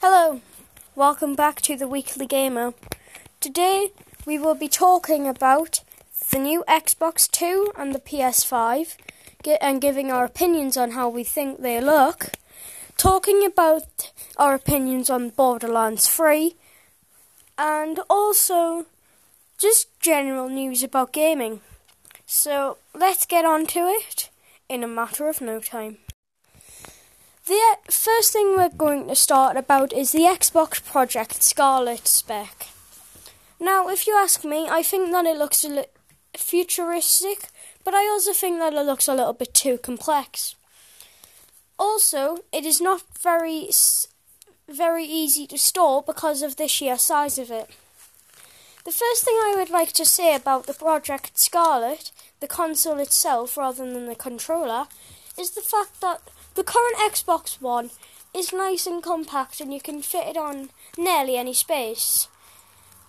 Hello, welcome back to the Weekly Gamer. Today we will be talking about the new Xbox 2 and the PS5 and giving our opinions on how we think they look. Talking about our opinions on Borderlands 3 and also just general news about gaming. So let's get on to it in a matter of no time. The first thing we're going to start about is the Xbox Project Scarlett spec. Now, if you ask me, I think that it looks a li- futuristic, but I also think that it looks a little bit too complex. Also, it is not very very easy to store because of the sheer size of it. The first thing I would like to say about the Project Scarlett, the console itself rather than the controller, is the fact that the current Xbox One is nice and compact and you can fit it on nearly any space.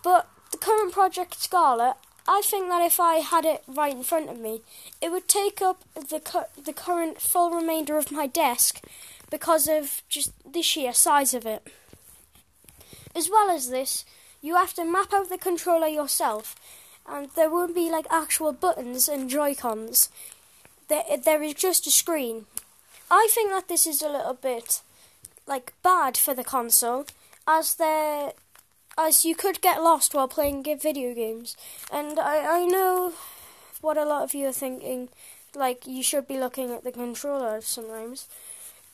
But the current Project Scarlett, I think that if I had it right in front of me, it would take up the cu- the current full remainder of my desk because of just the sheer size of it. As well as this, you have to map out the controller yourself, and there won't be like actual buttons and Joy Cons. There, there is just a screen, I think that this is a little bit like bad for the console, as there as you could get lost while playing video games. And I, I know what a lot of you are thinking, like you should be looking at the controller sometimes.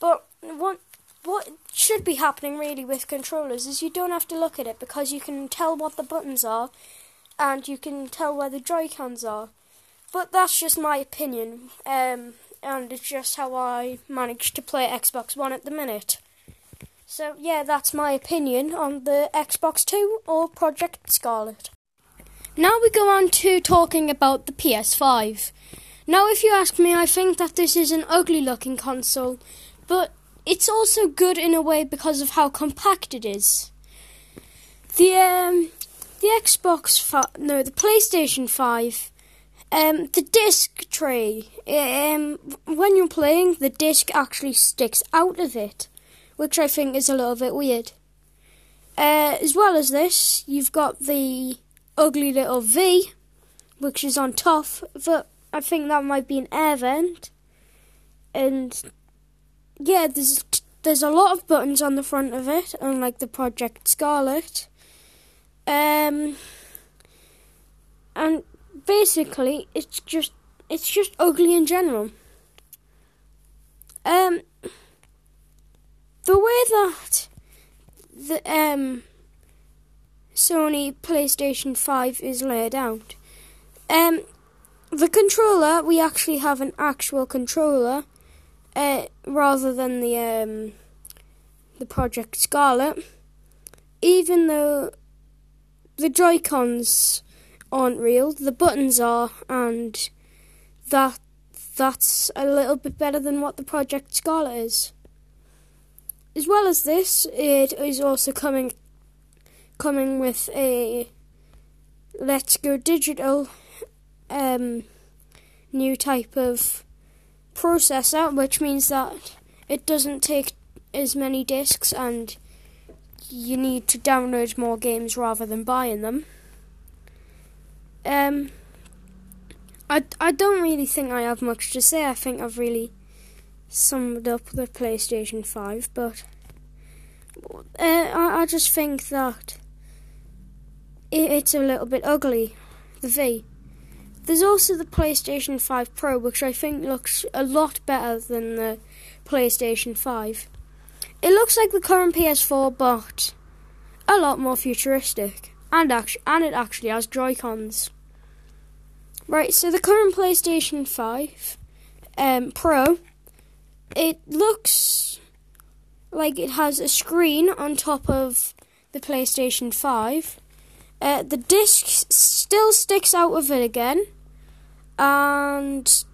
But what what should be happening really with controllers is you don't have to look at it because you can tell what the buttons are and you can tell where the Joy-Cons are. But that's just my opinion. Um, and it's just how I manage to play Xbox One at the minute. So, yeah, that's my opinion on the Xbox 2 or Project Scarlett. Now we go on to talking about the PS5. Now, if you ask me, I think that this is an ugly looking console, but it's also good in a way because of how compact it is. The um, the Xbox, fi- no, the PlayStation 5 um, the disc tray. Um, when you're playing, the disc actually sticks out of it, which I think is a little bit weird. Uh, as well as this, you've got the ugly little V, which is on top. But I think that might be an air vent. And yeah, there's there's a lot of buttons on the front of it, unlike the Project Scarlett. Um, and basically it's just it's just ugly in general. Um, the way that the um Sony PlayStation Five is laid out, um, the controller we actually have an actual controller, uh, rather than the um the Project Scarlett. Even though the Joy Cons aren't real. The buttons are, and that that's a little bit better than what the Project Scarlett is. As well as this, it is also coming coming with a Let's Go Digital um, new type of processor, which means that it doesn't take as many discs and you need to download more games rather than buying them. Um, I, I don't really think I have much to say. I think I've really summed up the PlayStation 5, but uh, I, I just think that it, it's a little bit ugly, the V. There's also the PlayStation 5 Pro, which I think looks a lot better than the PlayStation 5. It looks like the current PS4, but a lot more futuristic, and, actu- and it actually has Joy-Cons. Right, so the current PlayStation 5 um, Pro, it looks like it has a screen on top of the PlayStation 5. Uh, the disc still sticks out of it again, and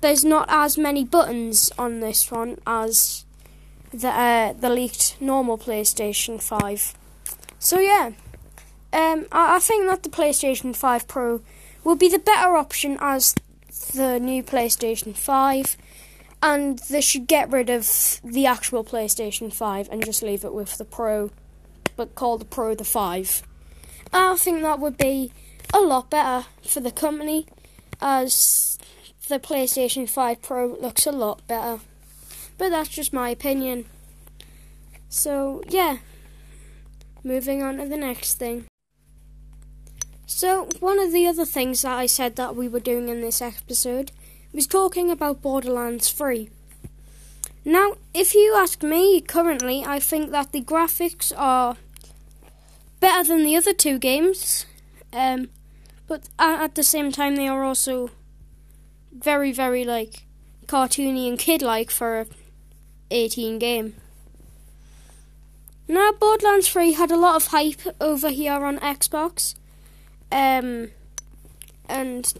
there's not as many buttons on this one as the uh, the leaked normal PlayStation 5. So yeah, um, I, I think that the PlayStation 5 Pro will be the better option as the new PlayStation 5 and they should get rid of the actual PlayStation 5 and just leave it with the Pro, but call the Pro the 5. I think that would be a lot better for the company as the PlayStation 5 Pro looks a lot better. But that's just my opinion. So, yeah. Moving on to the next thing. So, one of the other things that I said that we were doing in this episode was talking about Borderlands 3. Now, if you ask me, currently, I think that the graphics are better than the other two games, um, but at the same time, they are also very, very like cartoony and kid-like for a 18 game. Now, Borderlands 3 had a lot of hype over here on Xbox, um, and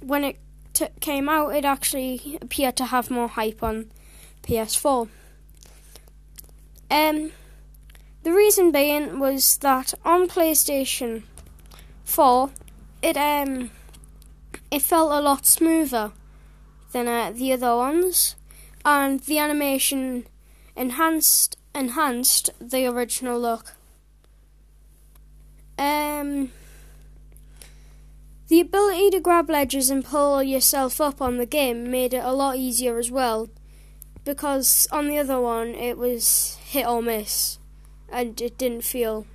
when it t- came out, it actually appeared to have more hype on PS4. Um, the reason being was that on PlayStation 4, it um it felt a lot smoother than uh, the other ones, and the animation enhanced enhanced the original look. Um, the ability to grab ledges and pull yourself up on the game made it a lot easier as well, because on the other one it was hit or miss, and it didn't feel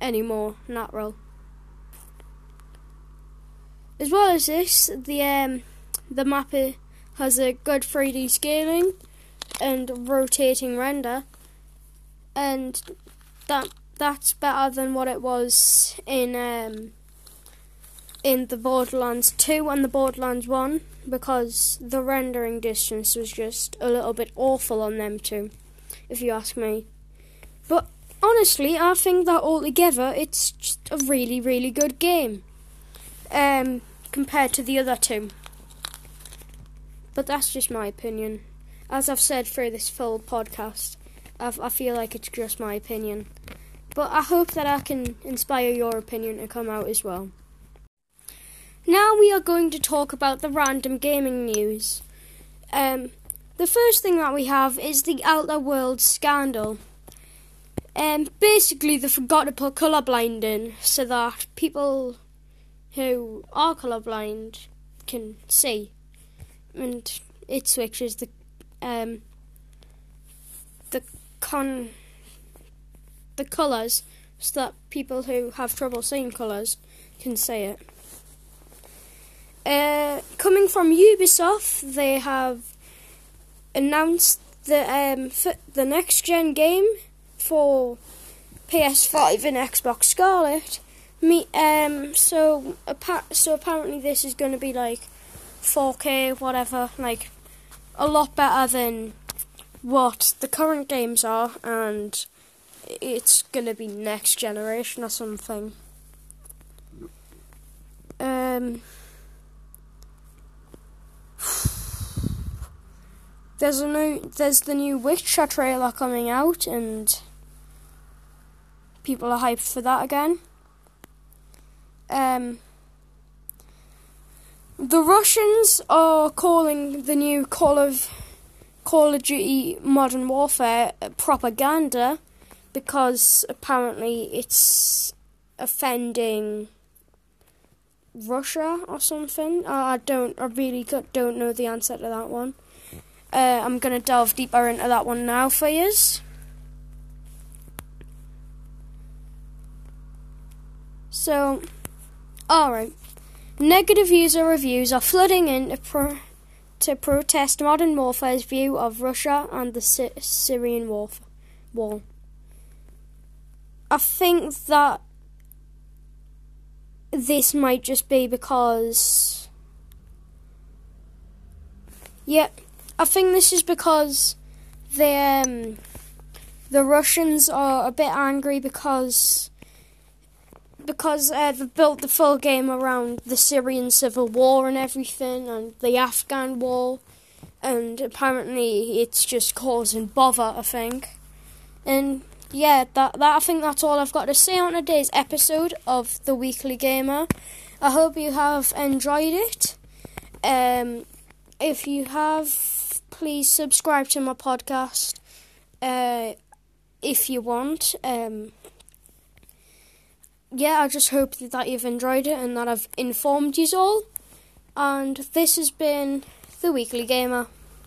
any more natural. As well as this, the um, the map has a good 3D scaling and rotating render, and that that's better than what it was in um, in the Borderlands 2 and the Borderlands 1 because the rendering distance was just a little bit awful on them two, if you ask me. But honestly, I think that altogether it's just a really, really good game. Um, compared to the other two. But that's just my opinion. As I've said through this full podcast, I've, i feel like it's just my opinion. But I hope that I can inspire your opinion to come out as well. Now we are going to talk about the random gaming news. Um, the first thing that we have is the Outer Worlds scandal. Um, basically, they forgot to put colour blinding so that people who are colourblind can see, and it switches the um, the con the colours so that people who have trouble seeing colours can see it. Uh, coming from Ubisoft, they have announced the um, the next gen game for PS5 and Xbox Scarlett. Me um so appa- so apparently this is going to be like 4K whatever like a lot better than what the current games are and it's going to be next generation or something. Um there's a new there's the new Witcher trailer coming out and people are hyped for that again um, the Russians are calling the new Call of Call of Duty Modern Warfare propaganda because apparently it's offending Russia or something. I don't. I really don't know the answer to that one. Uh, I'm gonna delve deeper into that one now for yous. So. Alright. Negative user reviews are flooding in to, pro- to protest Modern Warfare's view of Russia and the Sy- Syrian war. war. I think that this might just be because. Yeah, I think this is because the um, the Russians are a bit angry because because uh, they've built the full game around the Syrian civil war and everything, and the Afghan war, and apparently it's just causing bother. I think, and yeah, that that I think that's all I've got to say on today's episode of the Weekly Gamer. I hope you have enjoyed it. Um, if you have, please subscribe to my podcast uh, if you want. Um, yeah, I just hope that you've enjoyed it and that I've informed you all. And this has been the Weekly Gamer.